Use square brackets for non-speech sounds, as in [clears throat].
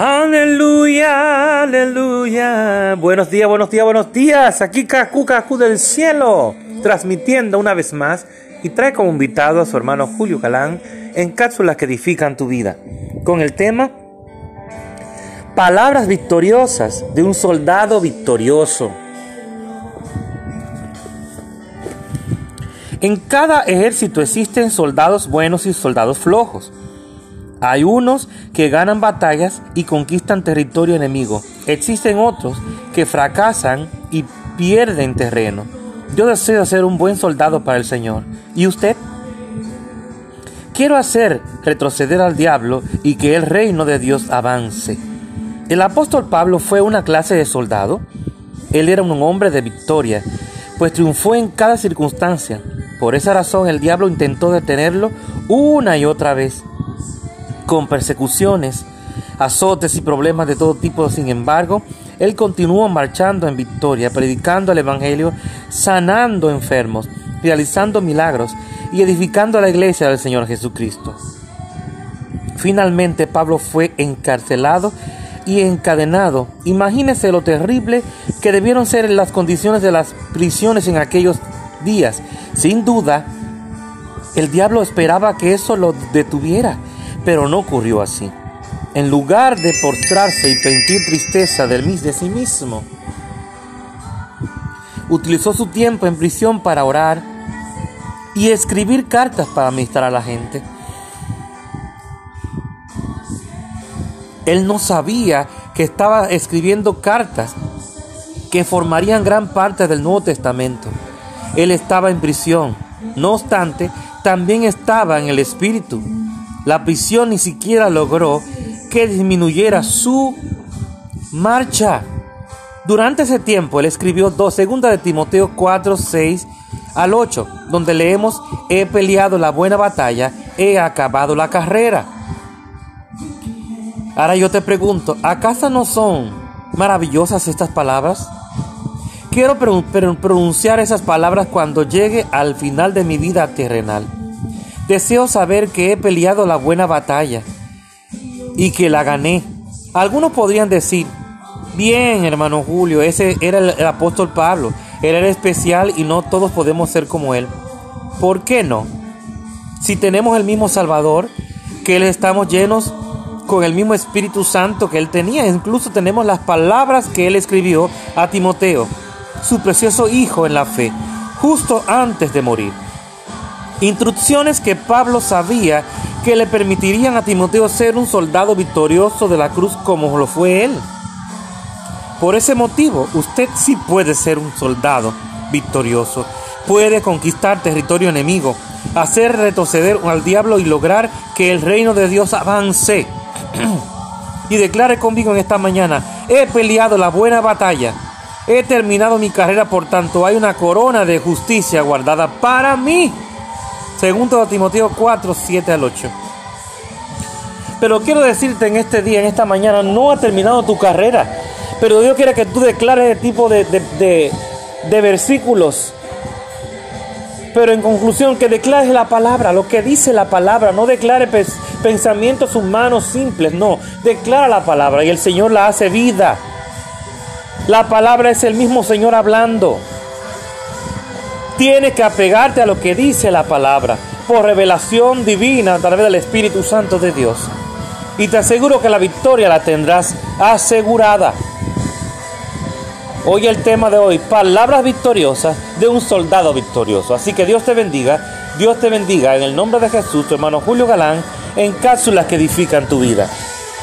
Aleluya, aleluya. Buenos días, buenos días, buenos días. Aquí Cacu Cacu del cielo, transmitiendo una vez más y trae como invitado a su hermano Julio Galán en cápsulas que edifican tu vida, con el tema Palabras victoriosas de un soldado victorioso. En cada ejército existen soldados buenos y soldados flojos. Hay unos que ganan batallas y conquistan territorio enemigo. Existen otros que fracasan y pierden terreno. Yo deseo ser un buen soldado para el Señor. ¿Y usted? Quiero hacer retroceder al diablo y que el reino de Dios avance. El apóstol Pablo fue una clase de soldado. Él era un hombre de victoria, pues triunfó en cada circunstancia. Por esa razón el diablo intentó detenerlo una y otra vez con persecuciones, azotes y problemas de todo tipo. Sin embargo, él continuó marchando en victoria, predicando el Evangelio, sanando enfermos, realizando milagros y edificando la iglesia del Señor Jesucristo. Finalmente Pablo fue encarcelado y encadenado. Imagínese lo terrible que debieron ser las condiciones de las prisiones en aquellos días. Sin duda, el diablo esperaba que eso lo detuviera pero no ocurrió así. En lugar de postrarse y sentir tristeza de sí mismo, utilizó su tiempo en prisión para orar y escribir cartas para administrar a la gente. Él no sabía que estaba escribiendo cartas que formarían gran parte del Nuevo Testamento. Él estaba en prisión. No obstante, también estaba en el Espíritu. La prisión ni siquiera logró que disminuyera su marcha. Durante ese tiempo él escribió dos, segunda de Timoteo 4, 6 al 8, donde leemos, he peleado la buena batalla, he acabado la carrera. Ahora yo te pregunto, ¿acaso no son maravillosas estas palabras? Quiero pronunciar esas palabras cuando llegue al final de mi vida terrenal. Deseo saber que he peleado la buena batalla y que la gané. Algunos podrían decir, bien hermano Julio, ese era el, apóstol Pablo, él era especial y no todos podemos ser como él. ¿Por qué no? Si tenemos el mismo Salvador, que él estamos llenos con el mismo Espíritu Santo que él tenía, incluso tenemos las palabras que él escribió a Timoteo, su precioso hijo en la fe, justo antes de morir. Instrucciones que Pablo sabía que le permitirían a Timoteo ser un soldado victorioso de la cruz como lo fue él. Por ese motivo, usted sí puede ser un soldado victorioso. Puede conquistar territorio enemigo, hacer retroceder al diablo y lograr que el reino de Dios avance. [clears throat] y declare conmigo en esta mañana, he peleado la buena batalla, he terminado mi carrera, por tanto hay una corona de justicia guardada para mí Segundo Timoteo 4, 7 al 8. Pero quiero decirte en este día, en esta mañana, no ha terminado tu carrera. Pero Dios quiere que tú declares ese tipo de, de versículos. Pero en conclusión, que declares la palabra, lo que dice la palabra. No declare pensamientos humanos simples, no. Declara la palabra y el Señor la hace vida. La palabra es el mismo Señor hablando. Tienes que apegarte a lo que dice la palabra por revelación divina a través del Espíritu Santo de Dios. Y te aseguro que la victoria la tendrás asegurada. Hoy el tema de hoy, palabras victoriosas de un soldado victorioso. Así que Dios te bendiga, Dios te bendiga en el nombre de Jesús, tu hermano Julio Galán, en cápsulas que edifican tu vida.